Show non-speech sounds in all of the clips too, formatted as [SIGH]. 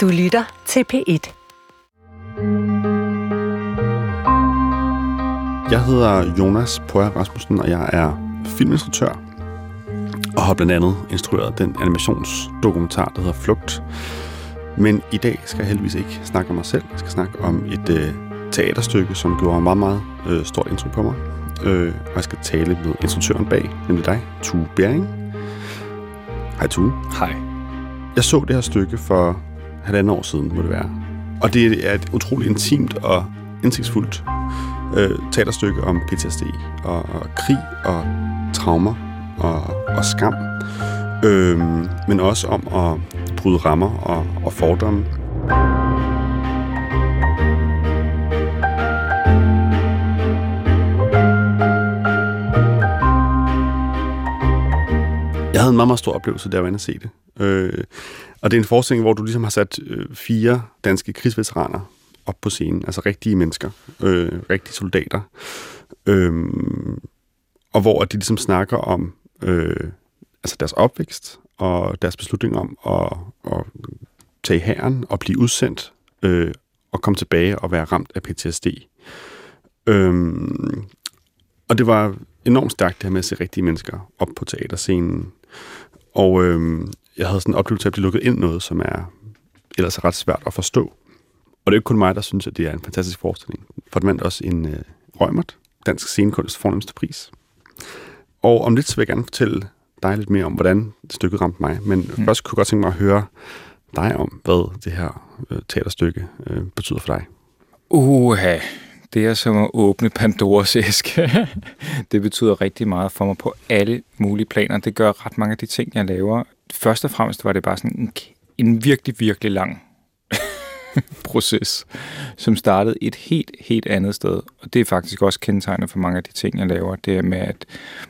Du lytter til P1. Jeg hedder Jonas Poer Rasmussen, og jeg er filminstruktør og har blandt andet instrueret den animationsdokumentar, der hedder Flugt. Men i dag skal jeg heldigvis ikke snakke om mig selv. Jeg skal snakke om et øh, teaterstykke, som gjorde meget, meget øh, stort indtryk på mig. Øh, og jeg skal tale med instruktøren bag, nemlig dig, Tue Bering. Hej Tue. Hej. Jeg så det her stykke for halvandet år siden, må det være. Og det er et utroligt intimt og indsigtsfuldt øh, teaterstykke om PTSD og, og krig og traumer og, og skam. Øh, men også om at bryde rammer og, og fordomme. Jeg havde en meget, meget stor oplevelse, da jeg var inde at se det. Øh, og det er en forestilling, hvor du ligesom har sat øh, fire danske krigsveteraner op på scenen. Altså rigtige mennesker. Øh, rigtige soldater. Øh, og hvor de ligesom snakker om øh, altså deres opvækst og deres beslutning om at, at tage herren og blive udsendt øh, og komme tilbage og være ramt af PTSD. Øh, og det var enormt stærkt det her med at se rigtige mennesker op på teaterscenen. Og øh, jeg havde sådan en oplevelse af at blive lukket ind noget, som er ellers er ret svært at forstå. Og det er ikke kun mig, der synes, at det er en fantastisk forestilling. For det vandt også en øh, Rømert, Dansk Scenekunst fornemmeste pris. Og om lidt så vil jeg gerne fortælle dig lidt mere om, hvordan stykket ramte mig. Men mm. først kunne jeg godt tænke mig at høre dig om, hvad det her øh, teaterstykke øh, betyder for dig. Uha, det er som at åbne Pandoras æske. [LAUGHS] det betyder rigtig meget for mig på alle mulige planer. Det gør ret mange af de ting, jeg laver. Først og fremmest var det bare sådan en, en virkelig, virkelig lang [LAUGHS] proces, som startede et helt, helt andet sted. Og det er faktisk også kendetegnet for mange af de ting, jeg laver. Det er med, at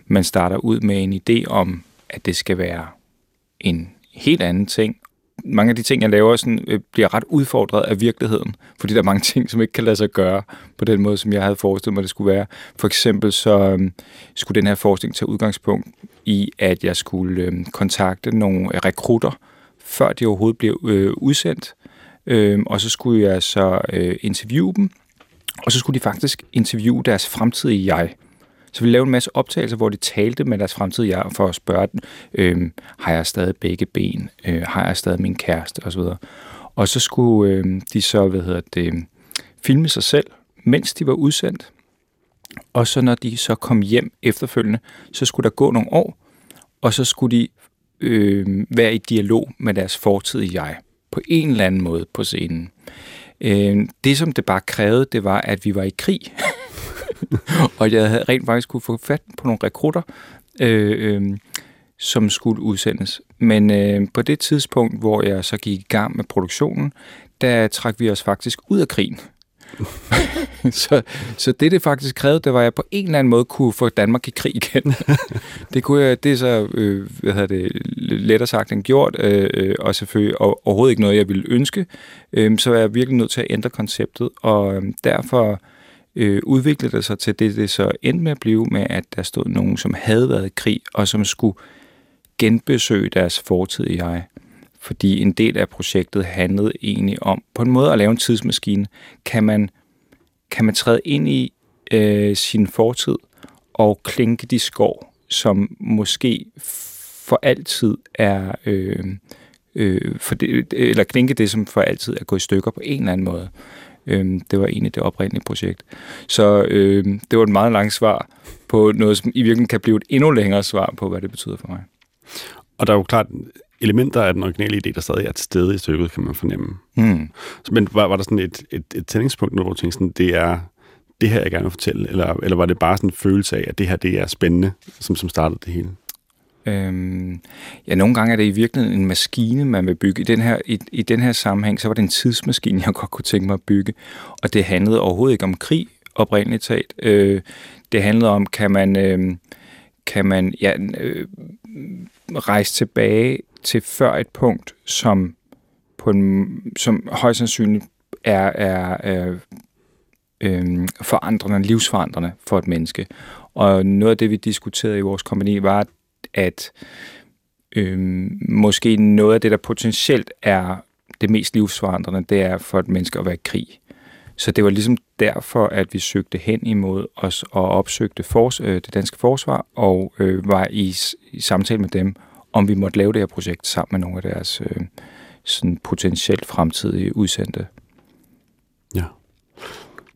man starter ud med en idé om, at det skal være en helt anden ting. Mange af de ting, jeg laver, sådan, øh, bliver ret udfordret af virkeligheden, fordi der er mange [LAUGHS] ting, som ikke kan lade sig gøre på den måde, som jeg havde forestillet mig, det skulle være. For eksempel så øh, skulle den her forskning tage udgangspunkt i, at jeg skulle øh, kontakte nogle øh, rekrutter, før de overhovedet blev øh, udsendt, øh, og så skulle jeg så øh, interviewe dem, og så skulle de faktisk interviewe deres fremtidige jeg. Så vi lavede en masse optagelser, hvor de talte med deres fremtidige jeg for at spørge dem, øh, har jeg stadig begge ben, øh, har jeg stadig min kæreste Og så videre. Og så skulle øh, de så, hvad hedder det, filme sig selv, mens de var udsendt. Og så når de så kom hjem efterfølgende, så skulle der gå nogle år, og så skulle de øh, være i dialog med deres fortidige jeg på en eller anden måde på scenen. Øh, det, som det bare krævede, det var, at vi var i krig. [LAUGHS] [LAUGHS] og jeg havde rent faktisk kunne få fat på nogle rekrutter, øh, øh, som skulle udsendes. Men øh, på det tidspunkt, hvor jeg så gik i gang med produktionen, der trak vi os faktisk ud af krigen. [LAUGHS] så, så det, det faktisk krævede, det var, at jeg på en eller anden måde kunne få Danmark i krig igen. [LAUGHS] det, kunne jeg, det er så øh, hvad hedder det, lettere sagt end gjort, øh, og selvfølgelig overhovedet ikke noget, jeg ville ønske. Øh, så er jeg virkelig nødt til at ændre konceptet, og øh, derfor øh, udviklede det sig til det, det så endte med at blive med, at der stod nogen, som havde været i krig, og som skulle genbesøge deres fortidige jeg fordi en del af projektet handlede egentlig om på en måde at lave en tidsmaskine. Kan man, kan man træde ind i øh, sin fortid og klinke de skår, som måske for altid er... Øh, øh, for det, eller klinke det, som for altid er gået i stykker på en eller anden måde. Øh, det var egentlig det oprindelige projekt. Så øh, det var et meget langt svar på noget, som i virkeligheden kan blive et endnu længere svar på, hvad det betyder for mig. Og der er jo klart elementer af den originale idé, der stadig er til stede i stykket, kan man fornemme. Mm. Men var, var der sådan et, et, et tændingspunkt, hvor du tænkte sådan, det er det her, jeg gerne vil fortælle, eller, eller var det bare sådan en følelse af, at det her, det er spændende, som, som startede det hele? Øhm, ja, nogle gange er det i virkeligheden en maskine, man vil bygge. I den, her, i, I den her sammenhæng, så var det en tidsmaskine, jeg godt kunne tænke mig at bygge. Og det handlede overhovedet ikke om krig, oprindeligt talt. Øh, det handlede om, kan man, øh, kan man ja, øh, rejse tilbage til før et punkt, som, på en, som højst sandsynligt er, er, er øh, forandrende, livsforandrende for et menneske. Og noget af det, vi diskuterede i vores kompagni, var, at øh, måske noget af det, der potentielt er det mest livsforandrende, det er for et menneske at være i krig. Så det var ligesom derfor, at vi søgte hen imod os og opsøgte fors, øh, det danske forsvar og øh, var i, i samtale med dem, om vi måtte lave det her projekt sammen med nogle af deres øh, sådan potentielt fremtidige udsendte. Ja.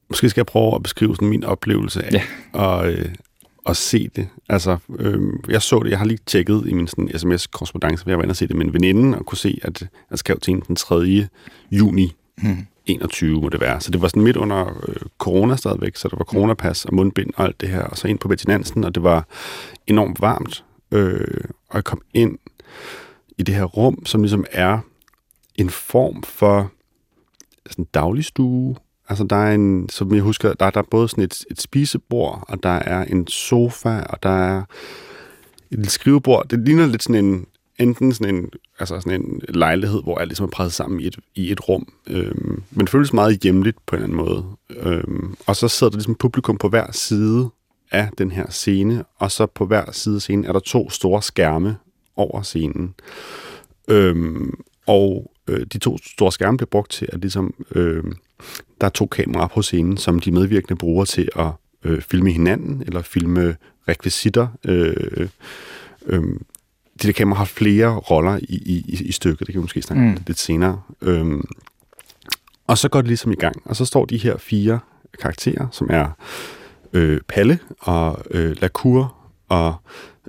Måske skal jeg prøve at beskrive sådan min oplevelse af ja. og, øh, at se det. Altså, øh, jeg så det, jeg har lige tjekket i min sådan, sms-korrespondence, hvor jeg var inde og se det med en veninde, og kunne se, at jeg skrev til den 3. juni hmm. 21 må det være. Så det var sådan midt under øh, corona stadigvæk, så der var coronapas og mundbind og alt det her, og så ind på Bettinansen, og det var enormt varmt. Øh, og jeg kom ind i det her rum, som ligesom er en form for sådan dagligstue. Altså der er en, som jeg husker, der, der er både sådan et, et spisebord, og der er en sofa, og der er et skrivebord. Det ligner lidt sådan en, enten sådan en, altså sådan en lejlighed, hvor alt ligesom er presset sammen i et, i et rum, øhm, men føles meget hjemligt på en eller anden måde. Øhm, og så sidder der ligesom publikum på hver side af den her scene, og så på hver side af scenen er der to store skærme over scenen. Øhm, og øh, de to store skærme bliver brugt til, at ligesom, øh, der er to kameraer på scenen, som de medvirkende bruger til at øh, filme hinanden, eller filme rekvisitter. Øh, øh, de der kameraer har flere roller i, i, i stykket, det kan vi måske snakke mm. lidt senere. Øh, og så går det ligesom i gang, og så står de her fire karakterer, som er øh, Palle og øh, Lacour og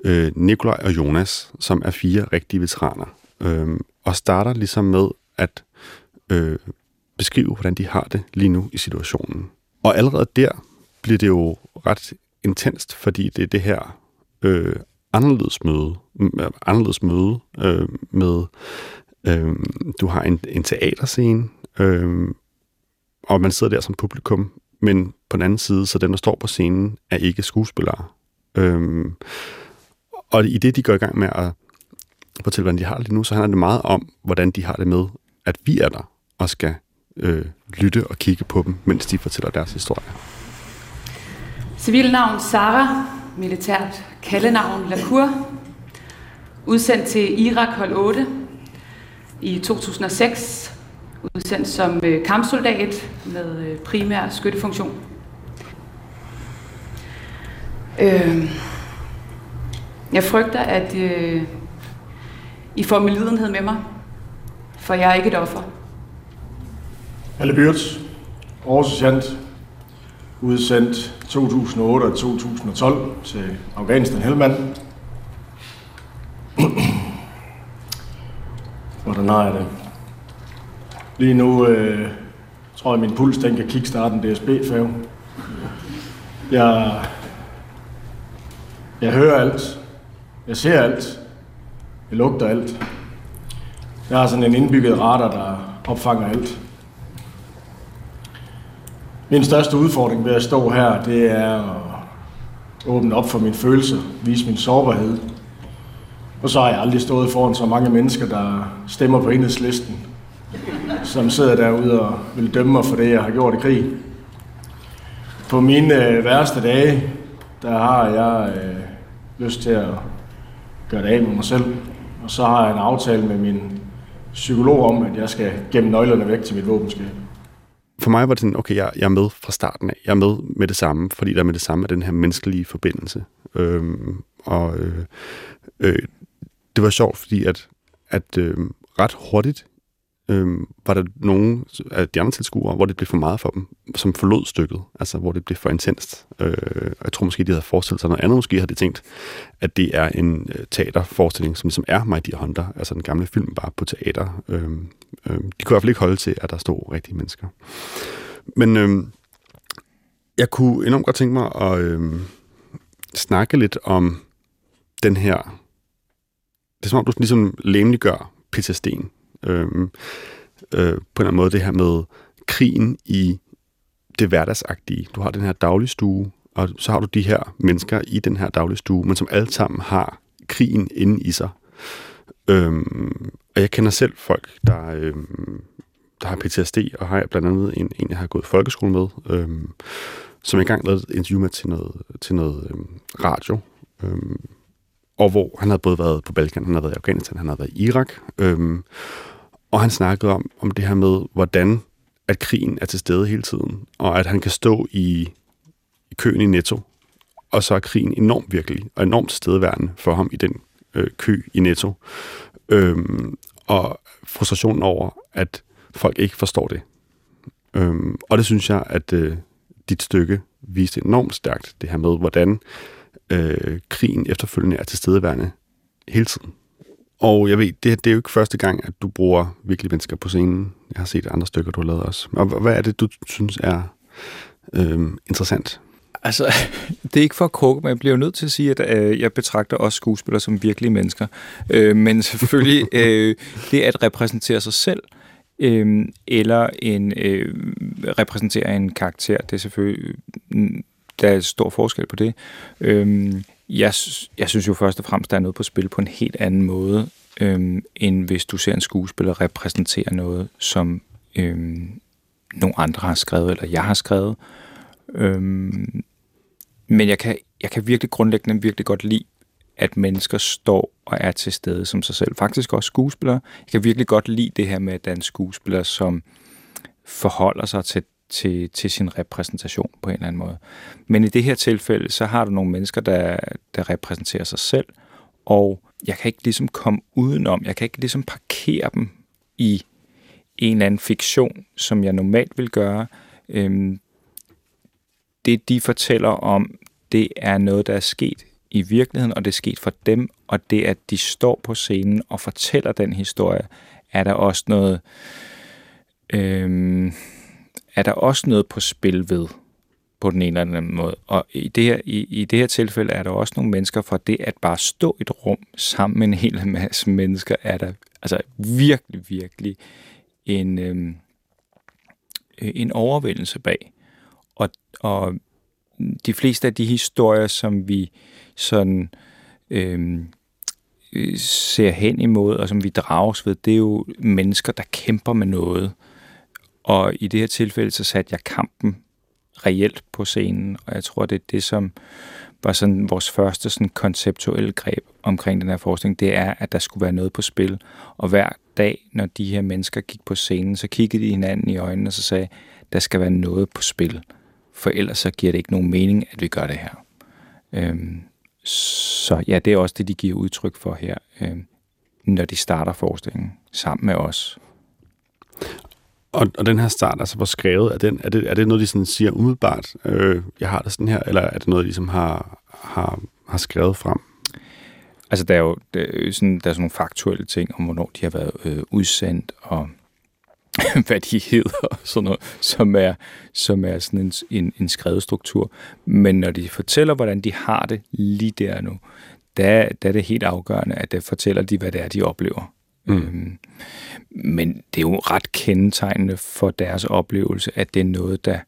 øh, Nikolaj og Jonas, som er fire rigtige veteraner. Øh, og starter ligesom med at øh, beskrive, hvordan de har det lige nu i situationen. Og allerede der bliver det jo ret intenst, fordi det er det her øh, anderledes møde, anderledes møde øh, med, øh, du har en, en teaterscene, øh, og man sidder der som publikum, men på den anden side, så den, der står på scenen, er ikke skuespillere. Øh, og i det, de går i gang med at fortælle, hvordan de har det lige nu, så handler det meget om, hvordan de har det med, at vi er der og skal øh, lytte og kigge på dem, mens de fortæller deres historie. Civilnavn Sara, militært kaldenavn Lacour, udsendt til Irak hold 8 i 2006, udsendt som øh, kampsoldat med øh, primær skyttefunktion. Øh, jeg frygter, at øh, i får medlidenhed med mig, for jeg er ikke et offer. Alle Byrts, årsagent, udsendt 2008 og 2012 til Afghanistan Helmand. [CLEARS THROAT] Hvordan har jeg det? Lige nu øh, tror jeg, at min puls den kan kickstarte en DSB-færge. Jeg, jeg hører alt. Jeg ser alt. Det lugter alt. Jeg har sådan en indbygget radar, der opfanger alt. Min største udfordring ved at stå her, det er at åbne op for mine følelser, vise min sårbarhed. Og så har jeg aldrig stået foran så mange mennesker, der stemmer på enhedslisten, som sidder derude og vil dømme mig for det, jeg har gjort i krig. På mine øh, værste dage, der har jeg øh, lyst til at gøre det af med mig selv. Og så har jeg en aftale med min psykolog om, at jeg skal gemme nøglerne væk til mit våbenskab. For mig var det sådan, okay, jeg, jeg er med fra starten af. Jeg er med med det samme, fordi der med det samme er den her menneskelige forbindelse. Øhm, og øh, øh, det var sjovt, fordi at, at øh, ret hurtigt øh, var der nogen af de andre tilskuere, hvor det blev for meget for dem, som forlod stykket, altså hvor det blev for intenst. Øh, jeg tror måske, de havde forestillet sig noget andet. Måske havde de tænkt, at det er en øh, teaterforestilling, som ligesom er My Dear Hunter, altså den gamle film bare på teater. Øh, øh, de kunne i hvert fald ikke holde til, at der stod rigtige mennesker. Men øh, jeg kunne enormt godt tænke mig at øh, snakke lidt om den her... Det er som om, du ligesom læmeliggør PTSD'en øh, øh, på en eller anden måde det her med krigen i det hverdagsagtige. Du har den her dagligstue, og så har du de her mennesker i den her dagligstue, men som alle sammen har krigen inde i sig. Øhm, og jeg kender selv folk, der, øhm, der har PTSD, og har jeg blandt andet en, en jeg har gået i folkeskole med, øhm, som jeg engang lavede et interview med til noget, til noget øhm, radio. Øhm, og hvor han havde både været på Balkan, han havde været i Afghanistan, han havde været i Irak. Øhm, og han snakkede om, om det her med, hvordan at krigen er til stede hele tiden, og at han kan stå i, i køen i Netto, og så er krigen enormt virkelig, og enormt stedværende for ham i den øh, kø i Netto. Øhm, og frustrationen over, at folk ikke forstår det. Øhm, og det synes jeg, at øh, dit stykke viste enormt stærkt, det her med, hvordan øh, krigen efterfølgende er til stedeværende hele tiden. Og jeg ved, det, det er jo ikke første gang, at du bruger virkelig mennesker på scenen. Jeg har set andre stykker, du har lavet også. Og hvad er det, du synes er øh, interessant? Altså, [LAUGHS] det er ikke for at krukke, men jeg bliver jo nødt til at sige, at øh, jeg betragter også skuespillere som virkelige mennesker. Øh, men selvfølgelig, [LAUGHS] øh, det at repræsentere sig selv, øh, eller en øh, repræsentere en karakter, det er selvfølgelig, der er stor forskel på det. Øh, jeg, jeg synes jo først og fremmest, der er noget på spil på en helt anden måde, øhm, end hvis du ser en skuespiller repræsentere noget, som øhm, nogle andre har skrevet, eller jeg har skrevet. Øhm, men jeg kan, jeg kan virkelig grundlæggende virkelig godt lide, at mennesker står og er til stede som sig selv. Faktisk også skuespillere. Jeg kan virkelig godt lide det her med, at der er en skuespiller, som forholder sig til til, til sin repræsentation på en eller anden måde. Men i det her tilfælde, så har du nogle mennesker, der, der repræsenterer sig selv, og jeg kan ikke ligesom komme udenom, jeg kan ikke ligesom parkere dem i en eller anden fiktion, som jeg normalt vil gøre. Øhm, det, de fortæller om, det er noget, der er sket i virkeligheden, og det er sket for dem, og det, at de står på scenen og fortæller den historie, er der også noget... Øhm, er der også noget på spil ved på den ene eller anden måde. Og i det, her, i, i det her tilfælde er der også nogle mennesker, for det at bare stå i et rum sammen med en hel masse mennesker, er der altså virkelig, virkelig en, øhm, en overvældelse bag. Og, og de fleste af de historier, som vi sådan øhm, øh, ser hen imod, og som vi drages ved, det er jo mennesker, der kæmper med noget, og i det her tilfælde, så satte jeg kampen reelt på scenen, og jeg tror, det er det, som var sådan vores første sådan konceptuelle greb omkring den her forskning, det er, at der skulle være noget på spil. Og hver dag, når de her mennesker gik på scenen, så kiggede de hinanden i øjnene og så sagde, der skal være noget på spil, for ellers så giver det ikke nogen mening, at vi gør det her. Øhm, så ja, det er også det, de giver udtryk for her, øhm, når de starter forskningen sammen med os. Og, og den her start, altså hvor skrevet, er, den, er, det, er det noget, de sådan siger umiddelbart, øh, jeg har det sådan her, eller er det noget, de ligesom har, har, har skrevet frem? Altså, der er jo der er sådan, der er sådan nogle faktuelle ting om, hvornår de har været øh, udsendt, og [LAUGHS] hvad de hedder, og sådan noget, som er, som er sådan en, en, en skrevet struktur. Men når de fortæller, hvordan de har det lige der nu, der, der er det helt afgørende, at der fortæller de, hvad det er, de oplever. Mm. Øhm, men det er jo ret kendetegnende for deres oplevelse, at det er noget, der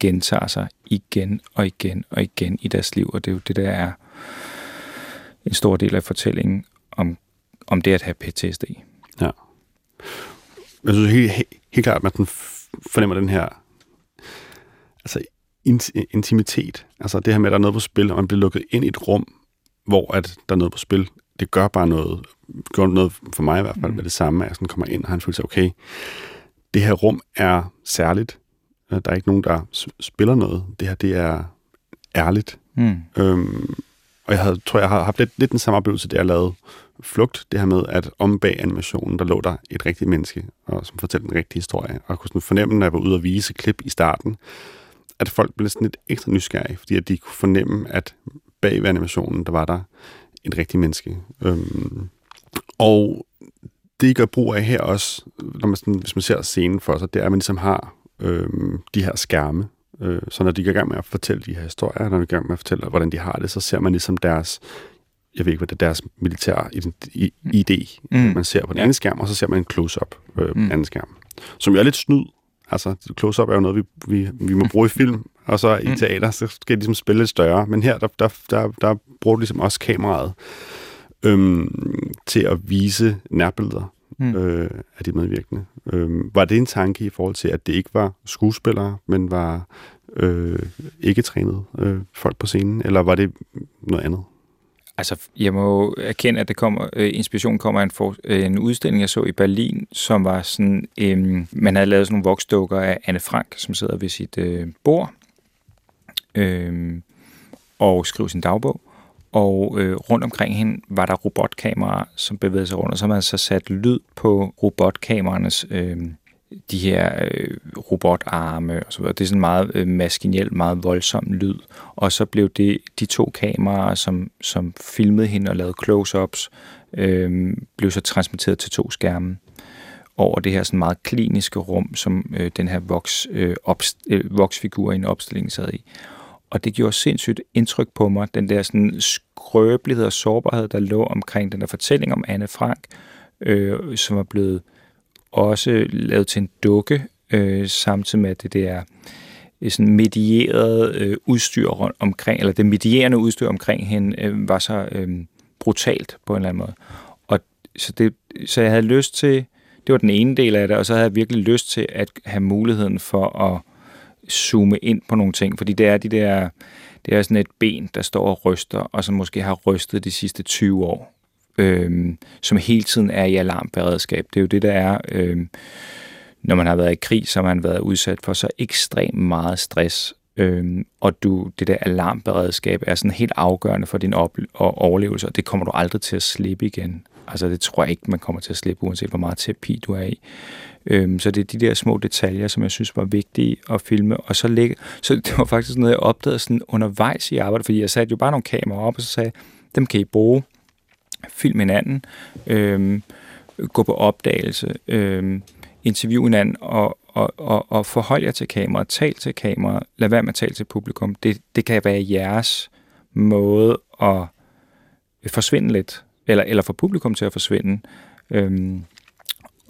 gentager sig igen og igen og igen i deres liv, og det er jo det, der er en stor del af fortællingen om, om det at have PTSD. Ja. Jeg synes helt, helt, helt klart, at man fornemmer den her altså intimitet. Altså det her med, at der er noget på spil, og man bliver lukket ind i et rum, hvor at der er noget på spil. Det gør bare noget gjort noget for mig i hvert fald mm. med det samme, at jeg sådan kommer ind og har en følelse af, okay, det her rum er særligt. Øh, der er ikke nogen, der spiller noget. Det her, det er ærligt. Mm. Øhm, og jeg havde, tror, jeg har haft lidt, lidt den samme oplevelse, det jeg lavede Flugt, det her med, at om bag animationen, der lå der et rigtigt menneske, og som fortalte en rigtig historie, og jeg kunne sådan fornemme, når jeg var ude og vise klip i starten, at folk blev sådan lidt ekstra nysgerrige, fordi at de kunne fornemme, at bag ved animationen, der var der et rigtigt menneske. Øhm, og det, I gør brug af her også, når man sådan, hvis man ser scenen for sig, det er, at man ligesom har øh, de her skærme. Øh, så når de går i gang med at fortælle de her historier, når de går i gang med at fortælle, hvordan de har det, så ser man ligesom deres, jeg ved ikke, hvad det er, deres militære idé, mm. man ser på den ja. ene skærm, og så ser man en close-up øh, mm. anden skærm. Som jo er lidt snyd. Altså, close-up er jo noget, vi, vi, vi må bruge i film, og så i mm. teater, så skal de ligesom spille lidt større. Men her, der, der, der, der bruger du ligesom også kameraet øhm, til at vise nærbilleder mm. øh, af de medvirkende. Øhm, var det en tanke i forhold til, at det ikke var skuespillere, men var øh, ikke trænede øh, folk på scenen, eller var det noget andet? altså, jeg må erkende, at det kommer, øh, inspiration kommer af en, for, øh, en udstilling, jeg så i Berlin, som var sådan, øh, man havde lavet sådan nogle voksdukker af Anne Frank, som sidder ved sit øh, bord øh, og skrev sin dagbog. Og øh, rundt omkring hende var der robotkameraer, som bevægede sig rundt, og så havde man så sat lyd på robotkameraernes øh, de her øh, robotarme og så videre. Det er sådan meget øh, maskinelt, meget voldsom lyd. Og så blev det de to kameraer, som, som filmede hende og lavede close-ups, øh, blev så transmitteret til to skærme over det her sådan meget kliniske rum, som øh, den her voks, øh, opst- øh, voksfigur i en opstilling sad i. Og det gjorde sindssygt indtryk på mig, den der sådan skrøbelighed og sårbarhed, der lå omkring den der fortælling om Anne Frank, øh, som er blevet også lavet til en dukke, øh, samtidig med at det der øh, sådan medieret øh, udstyr rundt omkring, eller det medierende udstyr omkring hende, øh, var så øh, brutalt på en eller anden måde. Og så, det, så jeg havde lyst til, det var den ene del af det, og så havde jeg virkelig lyst til at have muligheden for at zoome ind på nogle ting, fordi det er de der, det er sådan et ben, der står og ryster, og som måske har rystet de sidste 20 år, øhm, som hele tiden er i alarmberedskab. Det er jo det, der er, øhm, når man har været i krig, så har man været udsat for så ekstremt meget stress, øhm, og du, det der alarmberedskab er sådan helt afgørende for din op- og overlevelse, og det kommer du aldrig til at slippe igen. Altså det tror jeg ikke, man kommer til at slippe, uanset hvor meget terapi du er i. Øhm, så det er de der små detaljer, som jeg synes var vigtige at filme. Og så, lægge, så [LAUGHS] det var faktisk noget, jeg opdagede sådan undervejs i arbejdet, fordi jeg satte jo bare nogle kameraer op, og så sagde dem kan I bruge. Film hinanden. Øhm, gå på opdagelse. Øhm, interview hinanden og, og, og, og forhold jer til kameraet. Tal til kameraet. Lad være med at tale til publikum. Det, det kan være jeres måde at forsvinde lidt, eller, eller få publikum til at forsvinde. Øhm,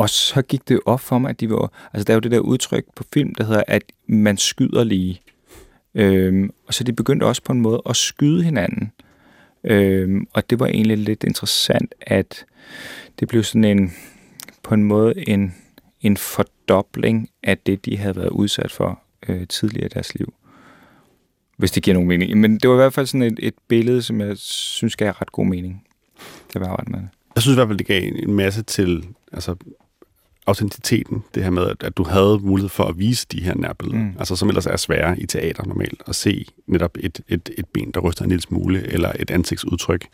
og så gik det op for mig, at de var... Altså, der er jo det der udtryk på film, der hedder, at man skyder lige. Øhm, og så de begyndte også på en måde at skyde hinanden. Øhm, og det var egentlig lidt interessant, at det blev sådan en... På en måde en, en fordobling af det, de havde været udsat for øh, tidligere i deres liv. Hvis det giver nogen mening. Men det var i hvert fald sådan et, et billede, som jeg synes gav ret god mening. Det var arbejde med det. Jeg synes i hvert fald, det gav en masse til altså, autenticiteten, det her med, at, at du havde mulighed for at vise de her nærbilleder, mm. altså som ellers er svære i teater normalt, at se netop et, et, et ben, der ryster en lille smule, eller et ansigtsudtryk,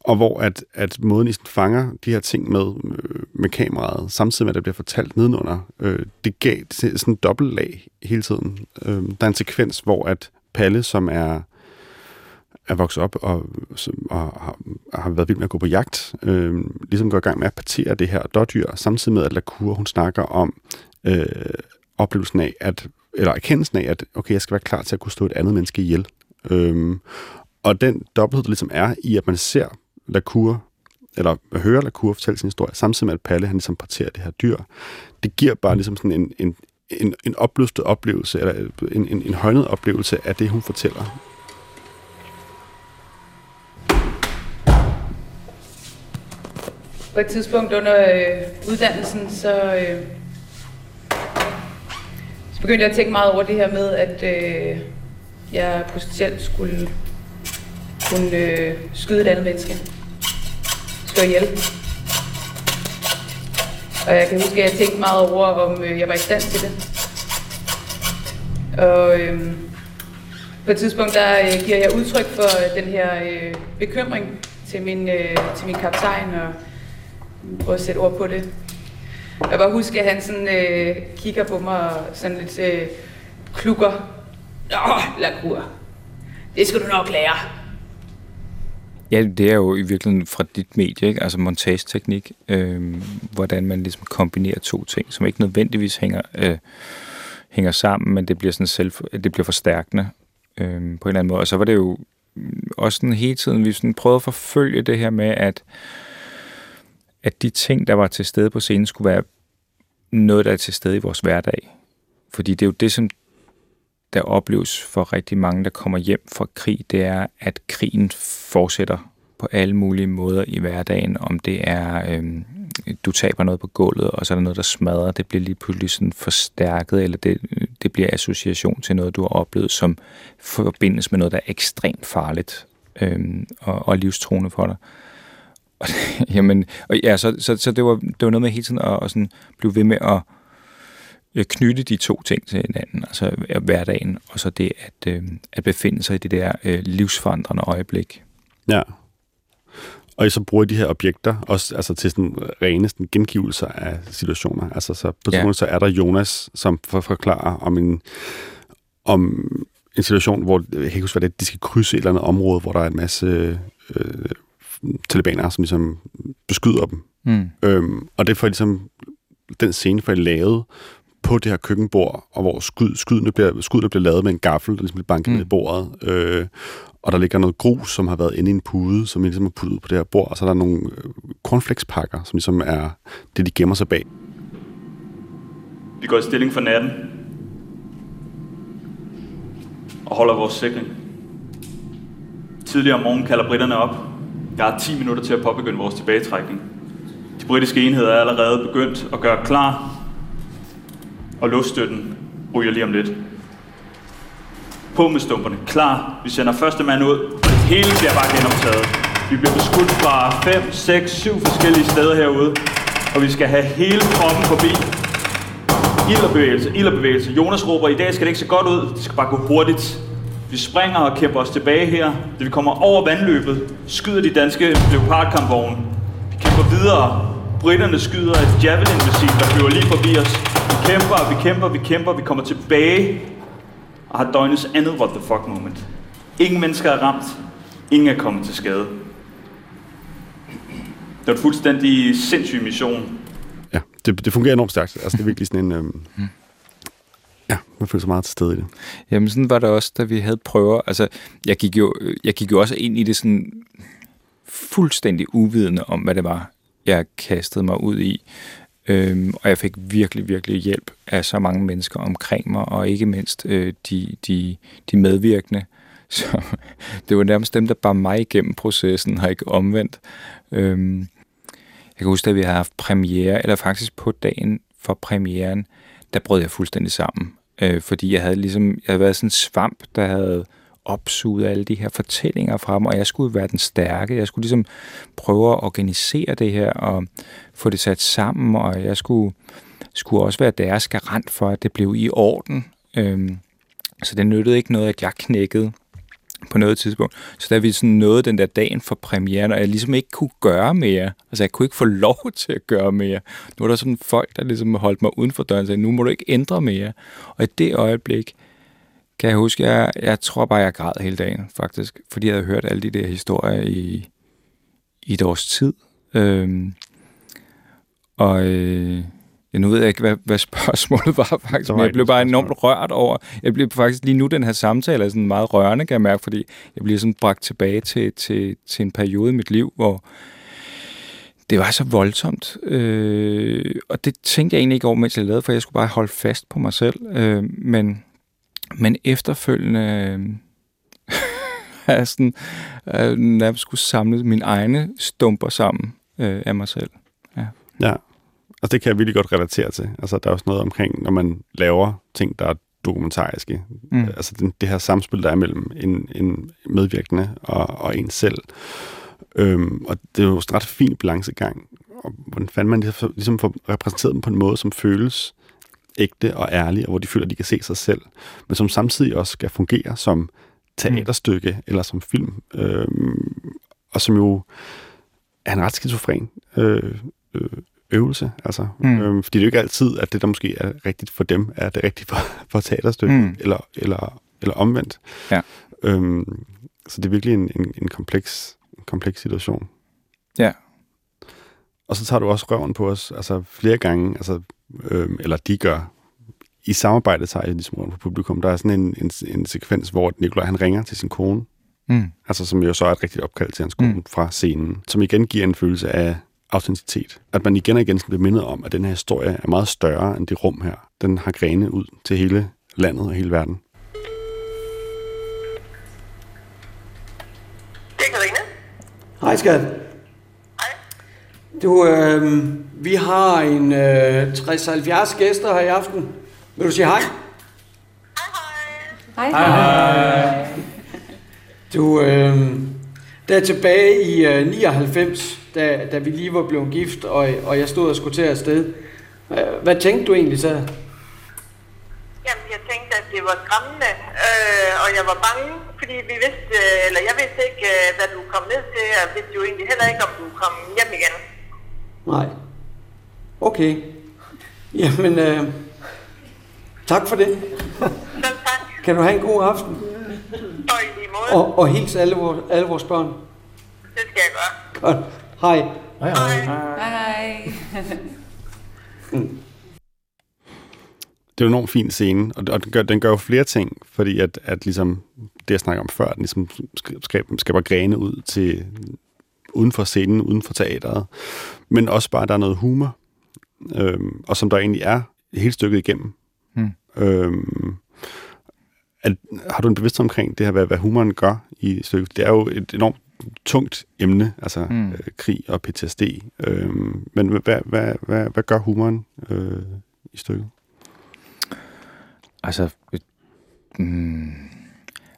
og hvor at, at måden, I fanger de her ting med, med kameraet, samtidig med, at det bliver fortalt nedenunder, øh, det gav sådan en dobbelt lag hele tiden. Øh, der er en sekvens, hvor at Palle, som er er vokset op og, og har, har været vild med at gå på jagt, øh, ligesom går i gang med at partere det her dårdyr, samtidig med at Lacour, hun snakker om øh, oplevelsen af, at, eller erkendelsen af, at okay, jeg skal være klar til at kunne stå et andet menneske ihjel. Øh, og den dobbelthed, der ligesom er i, at man ser Lacour, eller hører Lacour fortælle sin historie, samtidig med, at Palle, han ligesom parterer det her dyr, det giver bare ligesom sådan en, en, en, en opløftet oplevelse, eller en, en, en højnet oplevelse af det, hun fortæller. På et tidspunkt under øh, uddannelsen, så, øh, så begyndte jeg at tænke meget over det her med, at øh, jeg potentielt skulle kunne øh, skyde et andet menneske. Slå ihjel. Og jeg kan huske, at jeg tænkte meget over, om øh, jeg var i stand til det. Og øh, på et tidspunkt, der øh, giver jeg udtryk for øh, den her øh, bekymring til min, øh, til min kaptajn, og prøve at sætte ord på det. Jeg bare huske, at han sådan, øh, kigger på mig og sådan lidt øh, klukker. Åh, lakur. Det skal du nok lære. Ja, det er jo i virkeligheden fra dit medie, ikke? altså montageteknik, øh, hvordan man ligesom kombinerer to ting, som ikke nødvendigvis hænger, øh, hænger sammen, men det bliver sådan selv, det bliver forstærkende øh, på en eller anden måde. Og så var det jo også sådan hele tiden, vi sådan prøvede at forfølge det her med, at at de ting, der var til stede på scenen, skulle være noget, der er til stede i vores hverdag. Fordi det er jo det, som der opleves for rigtig mange, der kommer hjem fra krig, det er, at krigen fortsætter på alle mulige måder i hverdagen. Om det er, øh, du taber noget på gulvet, og så er der noget, der smadrer, det bliver lige pludselig sådan forstærket, eller det, det bliver association til noget, du har oplevet, som forbindes med noget, der er ekstremt farligt. øh, og, og livstruende for dig. Øh, [LAUGHS] jamen, og ja, så, så, så det, var, det var noget med hele tiden at, at sådan blive ved med at øh, knytte de to ting til hinanden, altså hverdagen, og så det at, øh, at befinde sig i det der øh, livsforandrende øjeblik. Ja. Og I så bruger de her objekter også altså til sådan rene sådan gengivelser af situationer. Altså så på ja. så er der Jonas, som forklarer om en, om en situation, hvor jeg kan ikke huske, hvad det er, de skal krydse et eller andet område, hvor der er en masse øh, talibanere, som ligesom beskyder dem. Mm. Øhm, og det er for ligesom den scene, for lavet på det her køkkenbord, og hvor skyd, skydene, bliver, skydene bliver lavet med en gaffel, der ligesom bliver banket mm. ned i bordet. Øh, og der ligger noget grus, som har været inde i en pude, som ligesom er puttet på det her bord, og så er der nogle øh, cornflakespakker, som ligesom er det, de gemmer sig bag. Vi går i stilling for natten og holder vores sikring. Tidligere om morgenen kalder britterne op. Der er 10 minutter til at påbegynde vores tilbagetrækning. De britiske enheder er allerede begyndt at gøre klar, og luftstøtten ryger lige om lidt. På med stumperne. Klar. Vi sender første mand ud. Det hele bliver bare genoptaget. Vi bliver beskudt fra 5, 6, 7 forskellige steder herude. Og vi skal have hele kroppen forbi. Ild og bevægelse, ild og bevægelse. Jonas råber, i dag skal det ikke se godt ud. Det skal bare gå hurtigt. Vi springer og kæmper os tilbage her. Da vi kommer over vandløbet, skyder de danske leopardkampvogne. Vi kæmper videre. Britterne skyder et javelin-missil, der flyver lige forbi os. Vi kæmper, vi kæmper, vi kæmper. Vi kommer tilbage og har døgnets andet what the fuck moment. Ingen mennesker er ramt. Ingen er kommet til skade. Det var en fuldstændig sindssyg mission. Ja, det, det fungerer enormt stærkt. Altså, det er virkelig sådan en... Øhm, ja, man føler sig meget til stede i det. Jamen, sådan var det også, da vi havde prøver. Altså, jeg gik jo, jeg gik jo også ind i det sådan fuldstændig uvidende om, hvad det var, jeg kastede mig ud i. Øhm, og jeg fik virkelig, virkelig hjælp af så mange mennesker omkring mig, og ikke mindst øh, de, de, de medvirkende. [LAUGHS] Så det var nærmest dem, der bar mig igennem processen, har ikke omvendt. Øhm, jeg kan huske, at vi havde haft premiere, eller faktisk på dagen for premieren, der brød jeg fuldstændig sammen. Øh, fordi jeg havde ligesom, jeg havde været sådan en svamp, der havde opsuget alle de her fortællinger fra mig, og jeg skulle være den stærke. Jeg skulle ligesom prøve at organisere det her og få det sat sammen, og jeg skulle, skulle også være deres garant for, at det blev i orden. Øhm, så det nyttede ikke noget, at jeg knækkede på noget tidspunkt. Så da vi sådan nåede den der dagen for premieren, og jeg ligesom ikke kunne gøre mere, altså jeg kunne ikke få [LAUGHS] lov til at gøre mere. Nu var der sådan folk, der ligesom holdt mig uden for døren og sagde, nu må du ikke ændre mere. Og i det øjeblik, kan jeg huske, jeg, jeg tror bare, jeg græd hele dagen, faktisk. Fordi jeg havde hørt alle de der historier i, i et års tid. Øhm, og øh, nu ved jeg ikke, hvad, hvad spørgsmålet var [LAUGHS] faktisk, men jeg blev bare enormt rørt over. Jeg blev faktisk lige nu, den her samtale er sådan meget rørende, kan jeg mærke, fordi jeg bliver sådan bragt tilbage til, til, til en periode i mit liv, hvor det var så voldsomt. Øh, og det tænkte jeg egentlig ikke over, mens jeg lavede, for jeg skulle bare holde fast på mig selv. Øh, men men efterfølgende øh, har [LAUGHS] sådan, øh, nærmest skulle samle mine egne stumper sammen øh, af mig selv. Ja. ja, og det kan jeg virkelig godt relatere til. Altså, der er også noget omkring, når man laver ting, der er dokumentariske. Mm. Altså den, det her samspil, der er mellem en, en medvirkende og, og en selv. Øhm, og det er jo en ret fin balancegang. Og hvordan fanden man ligesom, ligesom får repræsenteret dem på en måde, som føles ægte og ærlig, og hvor de føler, at de kan se sig selv, men som samtidig også skal fungere som teaterstykke mm. eller som film, øh, og som jo er en ret skizofren øh, øh, øvelse. Altså, mm. øh, fordi det er jo ikke altid, at det, der måske er rigtigt for dem, er det rigtigt for, [LAUGHS] for teaterstykke, mm. eller, eller, eller omvendt. Ja. Øh, så det er virkelig en, en, en, kompleks, en kompleks situation. Ja. Og så tager du også røven på os altså flere gange, altså øh, eller de gør, i samarbejde tager jeg ligesom rundt på publikum. Der er sådan en, en, en sekvens, hvor Nikolaj han ringer til sin kone, mm. altså som jo så er et rigtigt opkald til hans kone mm. fra scenen, som igen giver en følelse af autenticitet. At man igen og igen skal blive mindet om, at den her historie er meget større end det rum her. Den har grene ud til hele landet og hele verden. Det er Karina. Hej skat. Du, øh, vi har en øh, 60-70 gæster her i aften. Vil du sige hej? Hej hej. Hej hej. Du, øh, Der tilbage i øh, 99, da, da vi lige var blevet gift, og, og jeg stod og skulle til afsted. Hvad, tænkte du egentlig så? Jamen, jeg tænkte, at det var skræmmende, øh, og jeg var bange, fordi vi vidste, øh, eller jeg vidste ikke, øh, hvad du kom ned til, og vidste jo egentlig heller ikke, om du kom hjem igen. Nej. Okay. Jamen, øh, tak for det. Selv tak, Kan du have en god aften? og i lige måde, Og, og hils alle, vores, alle vores børn. det skal jeg gøre. Godt. Hej. Hej, hej. Hej. Det er jo en enormt fin scene, og, og den, gør, den gør jo flere ting, fordi at, at ligesom det, jeg snakker om før, den ligesom skaber, skaber grene ud til uden for scenen, uden for teateret, men også bare, at der er noget humor, øhm, og som der egentlig er helt stykket igennem. Hmm. Øhm, at, har du en bevidsthed omkring det her, hvad, hvad humoren gør i stykket? Det er jo et enormt tungt emne, altså mm. øh, krig og PTSD. Øhm, men hvad, hvad, hvad, hvad gør humoren øh, i stykket? Altså, øh, mm,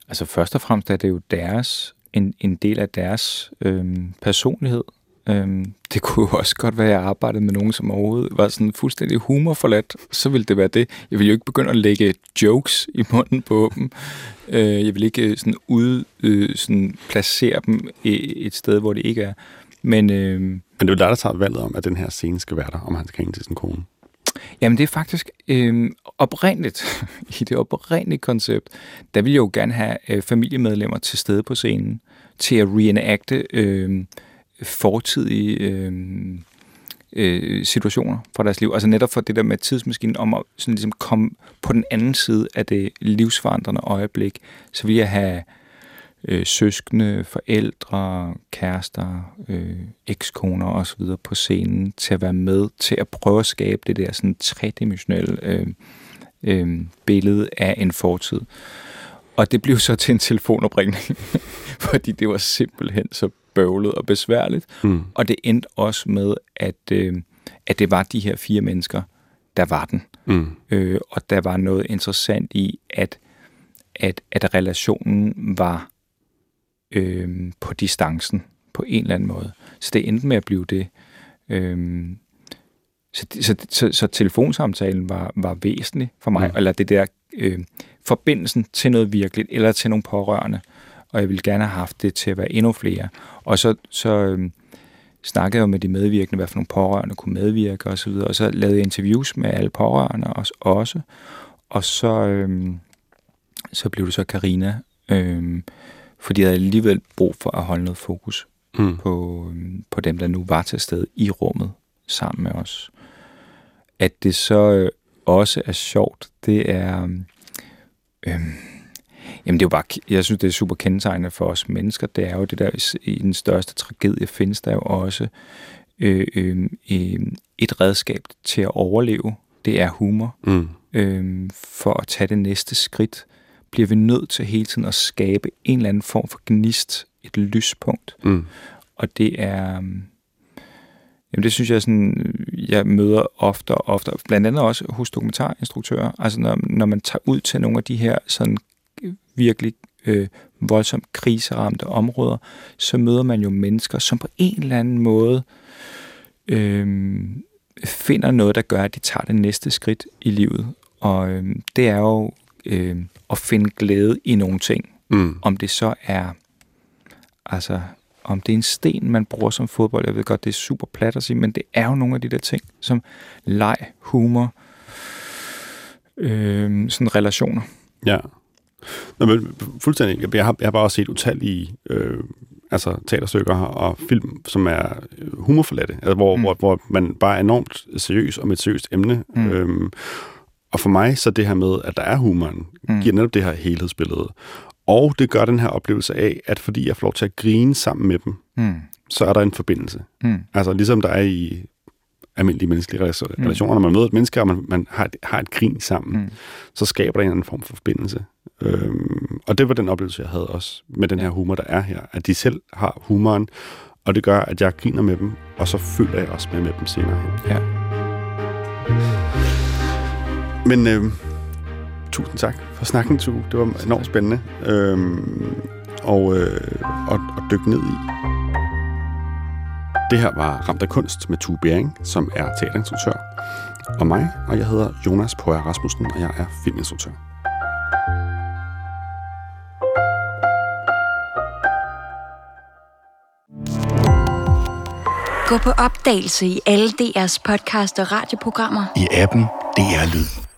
altså først og fremmest er det jo deres, en, en del af deres øhm, personlighed. Øhm, det kunne jo også godt være, at jeg arbejdede med nogen, som overhovedet var sådan fuldstændig humorforladt. Så ville det være det. Jeg ville jo ikke begynde at lægge jokes i munden på dem. Øh, jeg vil ikke sådan ud, øh, sådan placere dem i et sted, hvor det ikke er. Men, øh, Men det er jo dig, der tager valget om, at den her scene skal være der, om han skal ringe til sin kone. Jamen det er faktisk øh, oprindeligt, [LAUGHS] i det oprindelige koncept, der vil jeg jo gerne have øh, familiemedlemmer til stede på scenen, til at reenacte øh, fortidige øh, øh, situationer fra deres liv. Altså netop for det der med tidsmaskinen, om at sådan ligesom komme på den anden side af det livsforandrende øjeblik, så vil jeg have øh, søskende, forældre, kærester, øh, ekskoner osv. på scenen til at være med til at prøve at skabe det der sådan tredimensionelle øh, øh, billede af en fortid. Og det blev så til en telefonopringning, [LAUGHS] fordi det var simpelthen så bøvlet og besværligt. Mm. Og det endte også med, at, øh, at det var de her fire mennesker, der var den. Mm. Øh, og der var noget interessant i, at, at, at relationen var øh, på distancen på en eller anden måde. Så det endte med at blive det. Øh, så, så, så, så telefonsamtalen var, var væsentlig for mig, Mm. eller det der øh, forbindelsen til noget virkeligt, eller til nogle pårørende. Og jeg ville gerne have haft det til at være endnu flere. Og så, så øh, snakkede jeg med de medvirkende, hvad for nogle pårørende kunne medvirke osv., og, så videre. og så lavede jeg interviews med alle pårørende også. også. Og så, øh, så blev det så Karina, øh, fordi jeg havde alligevel brug for at holde noget fokus Mm. på, øhm, på dem, der nu var til stede i rummet sammen med os. At det så øh, også er sjovt, det er... Øhm, jamen det er jo bare, jeg synes, det er super kendetegnende for os mennesker. Det er jo det der, i den største tragedie findes der jo også øh, øh, øh, et redskab til at overleve. Det er humor. Mm. Øh, for at tage det næste skridt, bliver vi nødt til hele tiden at skabe en eller anden form for gnist, et lyspunkt. Mm. Og det er... øhm, Jamen det synes jeg sådan, jeg møder ofte og ofte, blandt andet også hos dokumentarinstruktører. Altså når, når man tager ud til nogle af de her sådan virkelig øh, voldsomt kriseramte områder, så møder man jo mennesker, som på en eller anden måde øh, finder noget, der gør, at de tager det næste skridt i livet. Og øh, det er jo øh, at finde glæde i nogle ting. Mm. Om det så er, altså, om det er en sten, man bruger som fodbold, jeg ved godt, det er super plat at sige, men det er jo nogle af de der ting, som leg, humor, øh, sådan relationer. Ja. Nå, men fuldstændig. Jeg, har, jeg har bare også set utallige øh, altså, teaterstykker og film, som er øh, humorforladte, altså, hvor, mm. Hvor, hvor man bare er enormt seriøs om et seriøst emne. Mm. Øhm, og for mig, så det her med, at der er humoren. Mm. giver netop det her helhedsbillede. Og det gør den her oplevelse af, at fordi jeg får lov til at grine sammen med dem, Mm. så er der en forbindelse. Mm. Altså ligesom der er i almindelige menneskelige rela- relationer, når man møder et menneske, og man, man har, et, har et grin sammen, Mm. så skaber der en eller anden form for forbindelse. Øhm, og det var den oplevelse, jeg havde også med den her humor, der er her. At de selv har humoren, og det gør, at jeg griner med dem, og så føler jeg også med med dem senere hen. Ja. Men øhm, tusind tak for snakken, Tu. Det var enormt spændende. Øhm, og, øh, og, og dykke ned i. Det her var Ramt af Kunst med Tue Bering, som er teaterinstruktør, og mig, og jeg hedder Jonas Poer Rasmussen, og jeg er filminstruktør. Gå på opdagelse i alle DR's podcast og radioprogrammer. I appen DR Lyd.